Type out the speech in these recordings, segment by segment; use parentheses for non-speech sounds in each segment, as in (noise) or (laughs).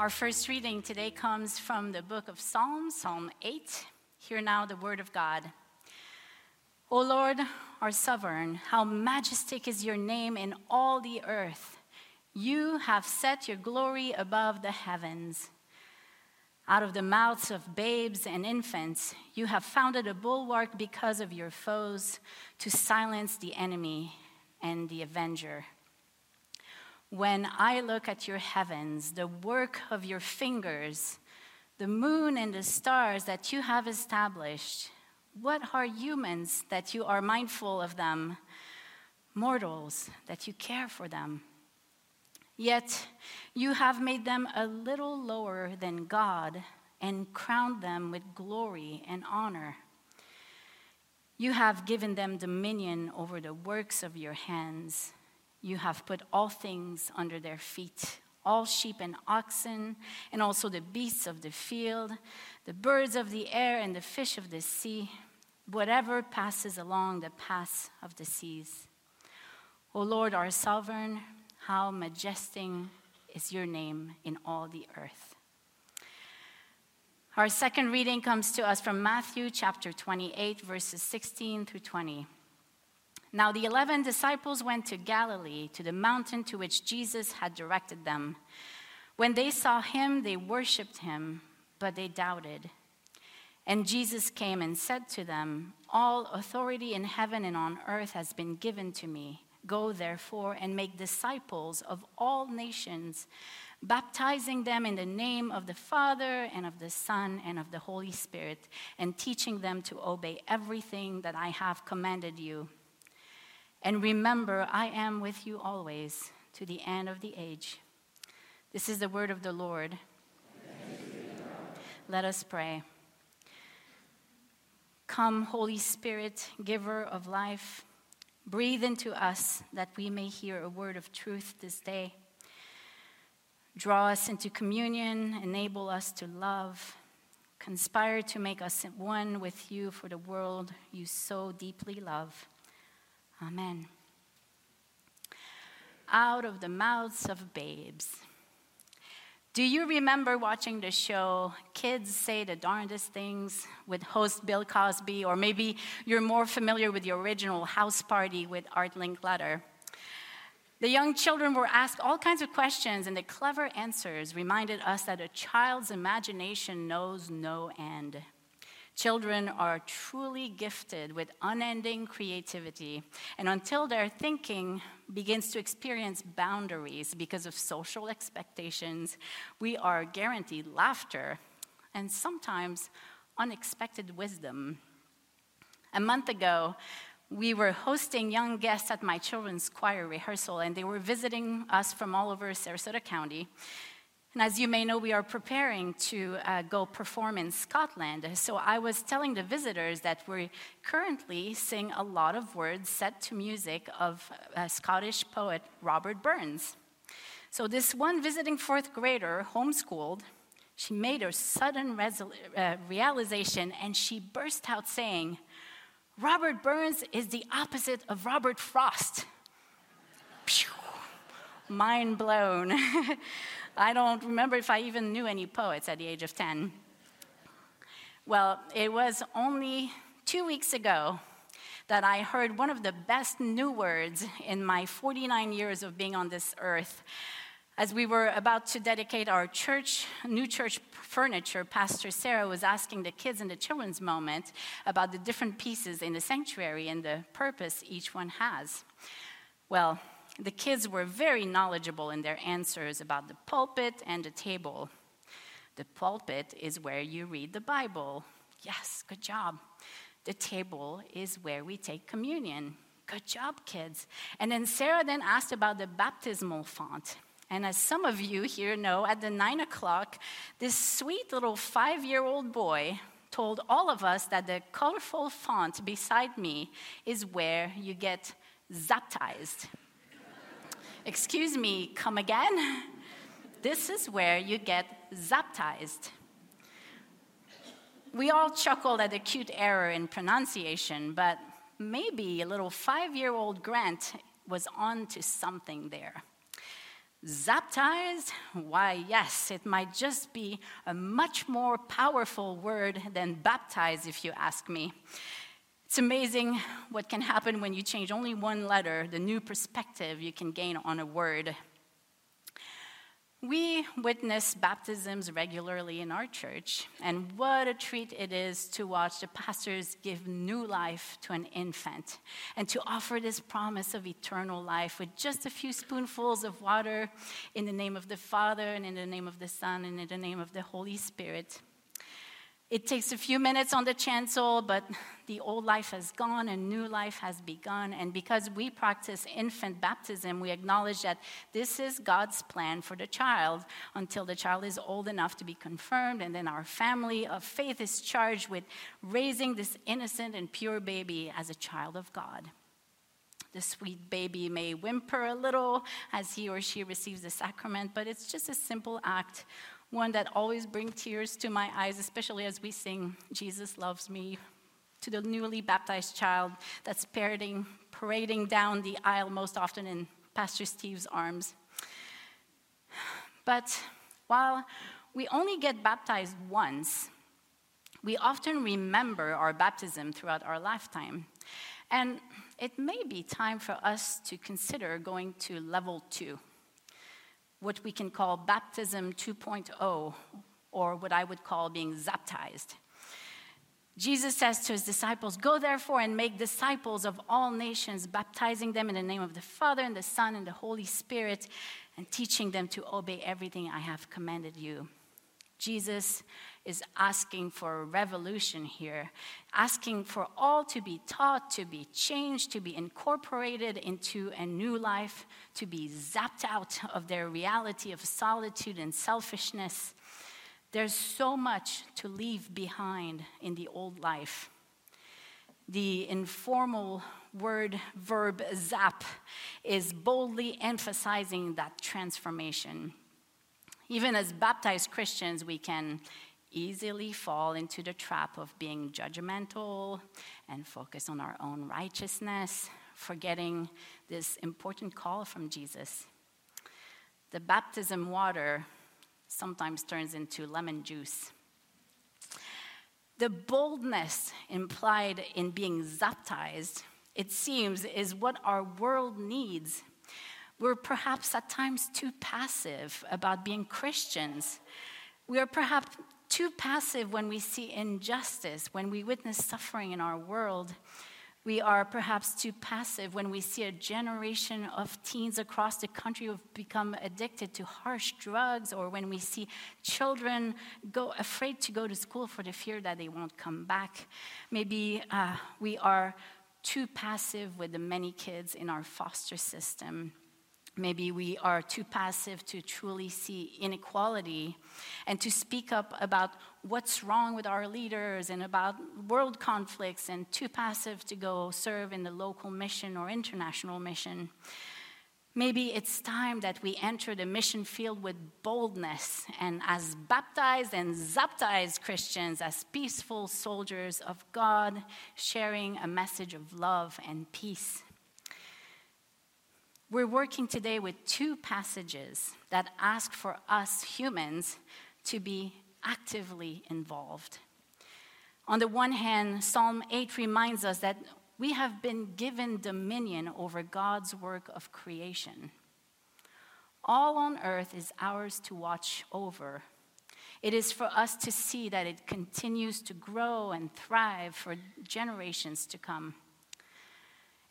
Our first reading today comes from the book of Psalms, Psalm 8. Hear now the word of God. O Lord, our sovereign, how majestic is your name in all the earth. You have set your glory above the heavens. Out of the mouths of babes and infants, you have founded a bulwark because of your foes to silence the enemy and the avenger. When I look at your heavens, the work of your fingers, the moon and the stars that you have established, what are humans that you are mindful of them, mortals that you care for them? Yet you have made them a little lower than God and crowned them with glory and honor. You have given them dominion over the works of your hands. You have put all things under their feet all sheep and oxen, and also the beasts of the field, the birds of the air, and the fish of the sea, whatever passes along the paths of the seas. O Lord, our sovereign, how majestic is your name in all the earth. Our second reading comes to us from Matthew chapter 28, verses 16 through 20. Now the eleven disciples went to Galilee, to the mountain to which Jesus had directed them. When they saw him, they worshiped him, but they doubted. And Jesus came and said to them, All authority in heaven and on earth has been given to me. Go therefore and make disciples of all nations, baptizing them in the name of the Father and of the Son and of the Holy Spirit, and teaching them to obey everything that I have commanded you. And remember, I am with you always to the end of the age. This is the word of the Lord. Let us pray. Come, Holy Spirit, giver of life. Breathe into us that we may hear a word of truth this day. Draw us into communion, enable us to love, conspire to make us one with you for the world you so deeply love. Amen. Out of the mouths of babes. Do you remember watching the show Kids Say the Darndest Things with host Bill Cosby? Or maybe you're more familiar with the original House Party with Art Linkletter. The young children were asked all kinds of questions, and the clever answers reminded us that a child's imagination knows no end. Children are truly gifted with unending creativity, and until their thinking begins to experience boundaries because of social expectations, we are guaranteed laughter and sometimes unexpected wisdom. A month ago, we were hosting young guests at my children's choir rehearsal, and they were visiting us from all over Sarasota County. And as you may know, we are preparing to uh, go perform in Scotland. So I was telling the visitors that we're currently sing a lot of words set to music of a Scottish poet Robert Burns. So this one visiting fourth grader, homeschooled, she made a sudden resol- uh, realization and she burst out saying, Robert Burns is the opposite of Robert Frost. Mind blown. (laughs) I don't remember if I even knew any poets at the age of 10. Well, it was only two weeks ago that I heard one of the best new words in my 49 years of being on this earth. As we were about to dedicate our church, new church furniture, Pastor Sarah was asking the kids in the children's moment about the different pieces in the sanctuary and the purpose each one has. Well, the kids were very knowledgeable in their answers about the pulpit and the table. The pulpit is where you read the Bible. Yes, good job. The table is where we take communion. Good job, kids. And then Sarah then asked about the baptismal font. And as some of you here know, at the nine o'clock, this sweet little five year old boy told all of us that the colorful font beside me is where you get zaptized. Excuse me, come again? (laughs) This is where you get zaptized. We all chuckled at the cute error in pronunciation, but maybe a little five year old Grant was on to something there. Zaptized? Why, yes, it might just be a much more powerful word than baptize, if you ask me. It's amazing what can happen when you change only one letter, the new perspective you can gain on a word. We witness baptisms regularly in our church, and what a treat it is to watch the pastors give new life to an infant and to offer this promise of eternal life with just a few spoonfuls of water in the name of the Father, and in the name of the Son, and in the name of the Holy Spirit. It takes a few minutes on the chancel, but the old life has gone and new life has begun. And because we practice infant baptism, we acknowledge that this is God's plan for the child until the child is old enough to be confirmed. And then our family of faith is charged with raising this innocent and pure baby as a child of God. The sweet baby may whimper a little as he or she receives the sacrament, but it's just a simple act one that always brings tears to my eyes, especially as we sing, Jesus Loves Me, to the newly baptized child that's parading, parading down the aisle most often in Pastor Steve's arms. But while we only get baptized once, we often remember our baptism throughout our lifetime. And it may be time for us to consider going to level two what we can call baptism 2.0, or what I would call being zaptized. Jesus says to his disciples, Go therefore and make disciples of all nations, baptizing them in the name of the Father and the Son and the Holy Spirit, and teaching them to obey everything I have commanded you. Jesus is asking for a revolution here, asking for all to be taught, to be changed, to be incorporated into a new life, to be zapped out of their reality of solitude and selfishness. There's so much to leave behind in the old life. The informal word verb zap is boldly emphasizing that transformation. Even as baptized Christians, we can easily fall into the trap of being judgmental and focus on our own righteousness, forgetting this important call from Jesus. The baptism water sometimes turns into lemon juice. The boldness implied in being zaptized, it seems, is what our world needs. We're perhaps at times too passive about being Christians. We are perhaps too passive when we see injustice, when we witness suffering in our world. We are perhaps too passive when we see a generation of teens across the country who've become addicted to harsh drugs, or when we see children go afraid to go to school for the fear that they won't come back. Maybe uh, we are too passive with the many kids in our foster system. Maybe we are too passive to truly see inequality and to speak up about what's wrong with our leaders and about world conflicts, and too passive to go serve in the local mission or international mission. Maybe it's time that we enter the mission field with boldness and as baptized and zaptized Christians, as peaceful soldiers of God, sharing a message of love and peace. We're working today with two passages that ask for us humans to be actively involved. On the one hand, Psalm 8 reminds us that we have been given dominion over God's work of creation. All on earth is ours to watch over. It is for us to see that it continues to grow and thrive for generations to come.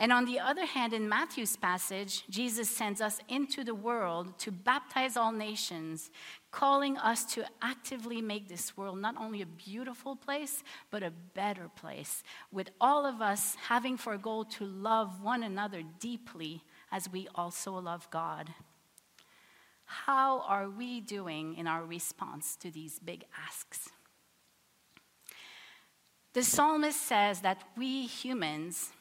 And on the other hand, in Matthew's passage, Jesus sends us into the world to baptize all nations, calling us to actively make this world not only a beautiful place, but a better place, with all of us having for a goal to love one another deeply as we also love God. How are we doing in our response to these big asks? The psalmist says that we humans,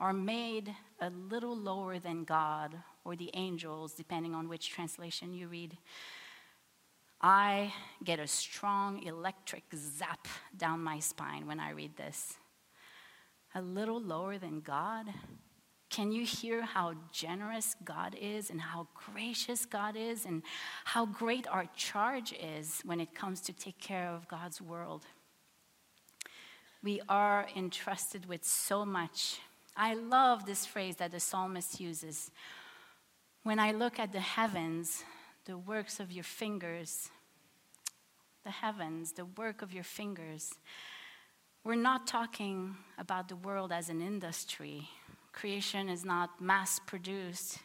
are made a little lower than God or the angels, depending on which translation you read. I get a strong electric zap down my spine when I read this. A little lower than God? Can you hear how generous God is and how gracious God is and how great our charge is when it comes to take care of God's world? We are entrusted with so much. I love this phrase that the psalmist uses. When I look at the heavens, the works of your fingers, the heavens, the work of your fingers, we're not talking about the world as an industry. Creation is not mass produced,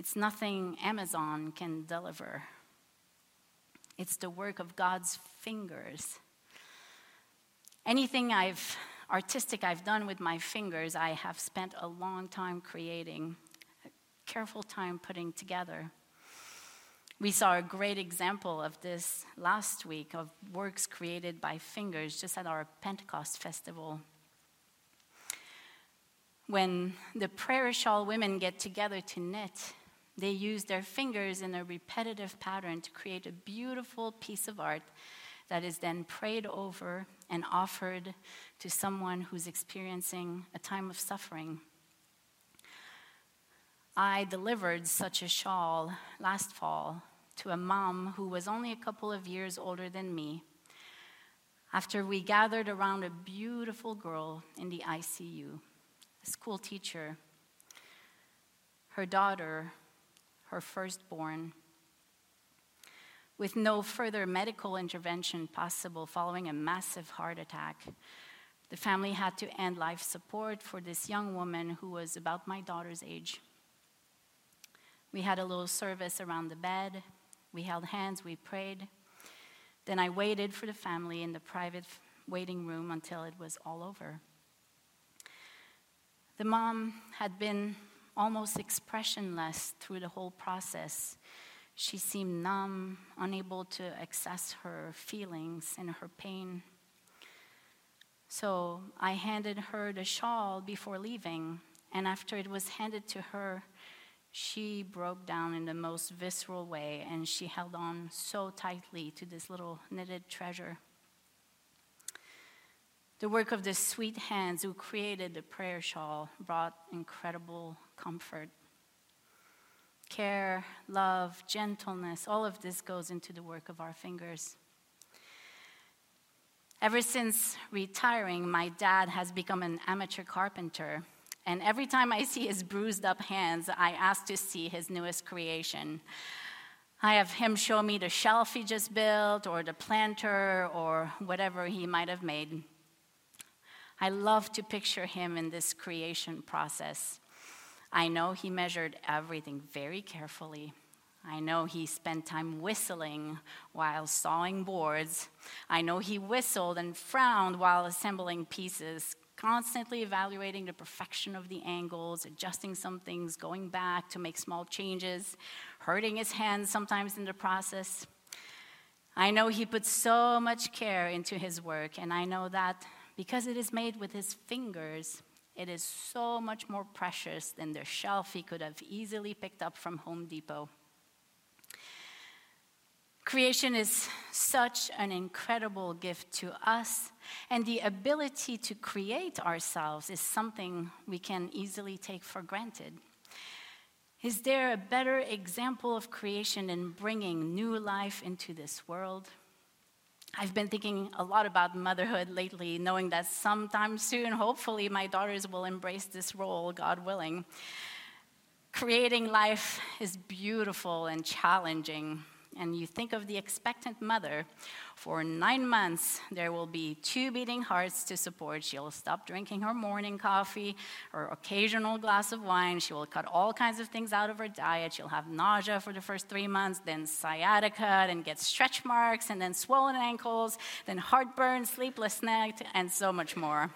it's nothing Amazon can deliver. It's the work of God's fingers. Anything I've artistic I've done with my fingers, I have spent a long time creating, careful time putting together. We saw a great example of this last week of works created by fingers just at our Pentecost festival. When the prayer shawl women get together to knit, they use their fingers in a repetitive pattern to create a beautiful piece of art that is then prayed over and offered to someone who's experiencing a time of suffering. I delivered such a shawl last fall to a mom who was only a couple of years older than me after we gathered around a beautiful girl in the ICU, a school teacher, her daughter, her firstborn. With no further medical intervention possible following a massive heart attack, the family had to end life support for this young woman who was about my daughter's age. We had a little service around the bed. We held hands, we prayed. Then I waited for the family in the private waiting room until it was all over. The mom had been almost expressionless through the whole process. She seemed numb, unable to access her feelings and her pain. So I handed her the shawl before leaving, and after it was handed to her, she broke down in the most visceral way and she held on so tightly to this little knitted treasure. The work of the sweet hands who created the prayer shawl brought incredible comfort. Care, love, gentleness, all of this goes into the work of our fingers. Ever since retiring, my dad has become an amateur carpenter and every time I see his bruised up hands, I ask to see his newest creation. I have him show me the shelf he just built, or the planter, or whatever he might have made. I love to picture him in this creation process. I know he measured everything very carefully. I know he spent time whistling while sawing boards. I know he whistled and frowned while assembling pieces, constantly evaluating the perfection of the angles, adjusting some things, going back to make small changes, hurting his hands sometimes in the process. I know he put so much care into his work, and I know that because it is made with his fingers, it is so much more precious than the shelf he could have easily picked up from Home Depot. Creation is such an incredible gift to us, and the ability to create ourselves is something we can easily take for granted. Is there a better example of creation than bringing new life into this world? I've been thinking a lot about motherhood lately, knowing that sometime soon, hopefully, my daughters will embrace this role, God willing. Creating life is beautiful and challenging and you think of the expectant mother, for nine months there will be two beating hearts to support. She'll stop drinking her morning coffee or occasional glass of wine. She will cut all kinds of things out of her diet. She'll have nausea for the first three months, then sciatica, and get stretch marks, and then swollen ankles, then heartburn, sleepless night, and so much more.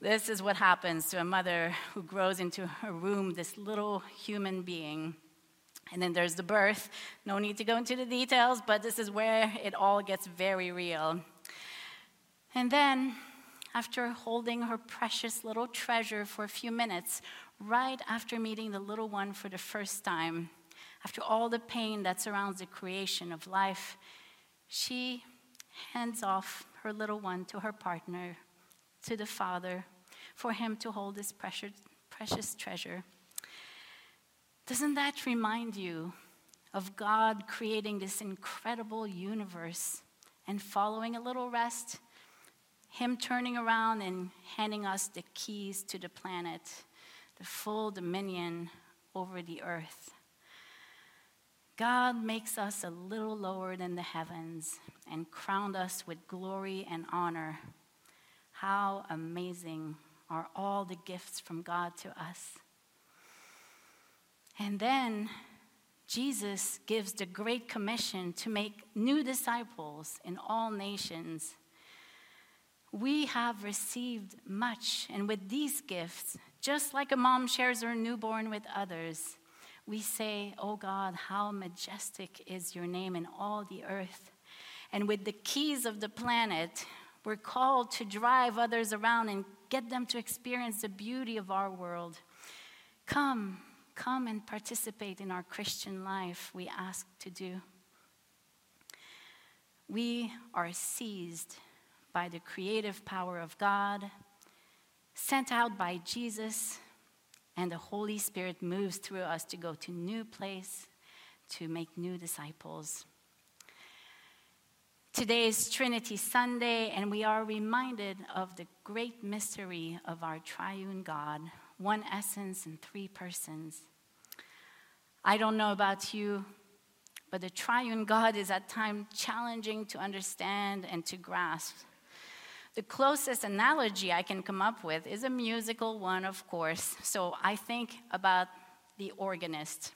This is what happens to a mother who grows into her womb this little human being and then there's the birth. No need to go into the details, but this is where it all gets very real. And then, after holding her precious little treasure for a few minutes, right after meeting the little one for the first time, after all the pain that surrounds the creation of life, she hands off her little one to her partner, to the father, for him to hold this precious, precious treasure. Doesn't that remind you of God creating this incredible universe and following a little rest? Him turning around and handing us the keys to the planet, the full dominion over the earth. God makes us a little lower than the heavens and crowned us with glory and honor. How amazing are all the gifts from God to us. And then Jesus gives the Great Commission to make new disciples in all nations. We have received much, and with these gifts, just like a mom shares her newborn with others, we say, Oh God, how majestic is your name in all the earth. And with the keys of the planet, we're called to drive others around and get them to experience the beauty of our world. Come, come and participate in our Christian life, we ask to do. We are seized by the creative power of God, sent out by Jesus and the Holy Spirit moves through us to go to new place, to make new disciples. Today is Trinity Sunday, and we are reminded of the great mystery of our triune God, one essence and three persons. I don't know about you, but the triune God is at times challenging to understand and to grasp. The closest analogy I can come up with is a musical one, of course. So I think about the organist.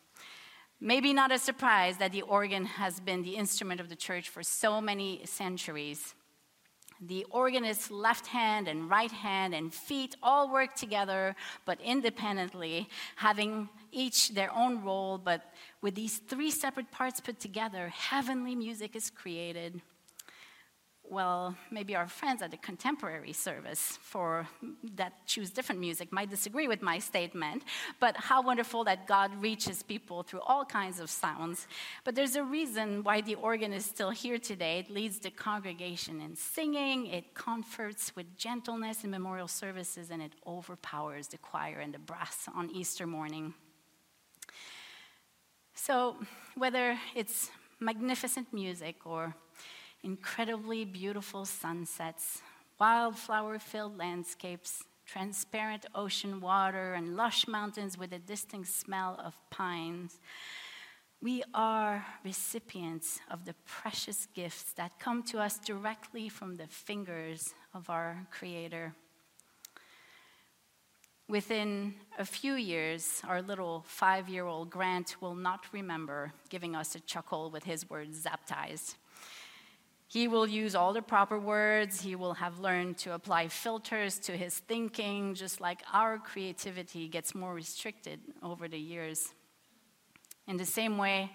Maybe not a surprise that the organ has been the instrument of the church for so many centuries. The organist's left hand and right hand and feet all work together, but independently, having each their own role. But with these three separate parts put together, heavenly music is created well, maybe our friends at the contemporary service for that choose different music might disagree with my statement, but how wonderful that God reaches people through all kinds of sounds. But there's a reason why the organ is still here today. It leads the congregation in singing, it comforts with gentleness in memorial services, and it overpowers the choir and the brass on Easter morning. So, whether it's magnificent music or incredibly beautiful sunsets, wildflower filled landscapes, transparent ocean water, and lush mountains with a distinct smell of pines. We are recipients of the precious gifts that come to us directly from the fingers of our Creator. Within a few years, our little five year old Grant will not remember giving us a chuckle with his words zaptized. He will use all the proper words. He will have learned to apply filters to his thinking, just like our creativity gets more restricted over the years. In the same way,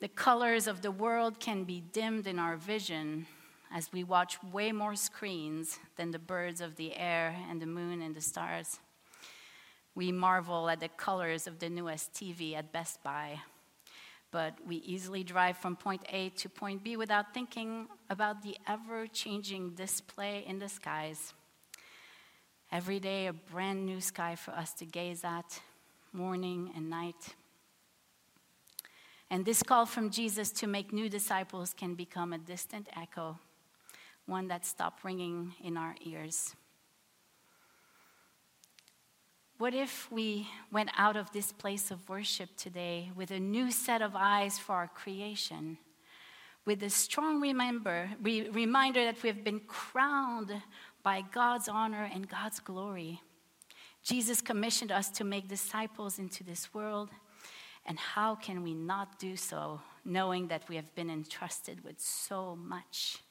the colors of the world can be dimmed in our vision as we watch way more screens than the birds of the air and the moon and the stars. We marvel at the colors of the newest TV at Best Buy but we easily drive from point A to point B without thinking about the ever changing display in the skies. Every day, a brand new sky for us to gaze at, morning and night. And this call from Jesus to make new disciples can become a distant echo, one that stops ringing in our ears. What if we went out of this place of worship today with a new set of eyes for our creation, with a strong remember, re- reminder that we have been crowned by God's honor and God's glory? Jesus commissioned us to make disciples into this world, and how can we not do so knowing that we have been entrusted with so much?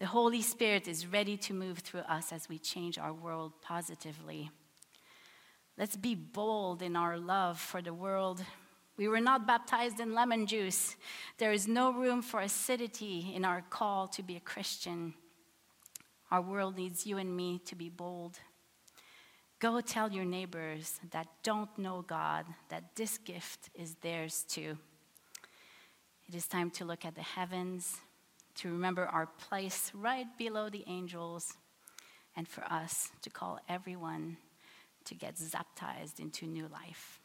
The Holy Spirit is ready to move through us as we change our world positively. Let's be bold in our love for the world. We were not baptized in lemon juice. There is no room for acidity in our call to be a Christian. Our world needs you and me to be bold. Go tell your neighbors that don't know God that this gift is theirs too. It is time to look at the heavens, to remember our place right below the angels, and for us to call everyone to get zaptized into new life.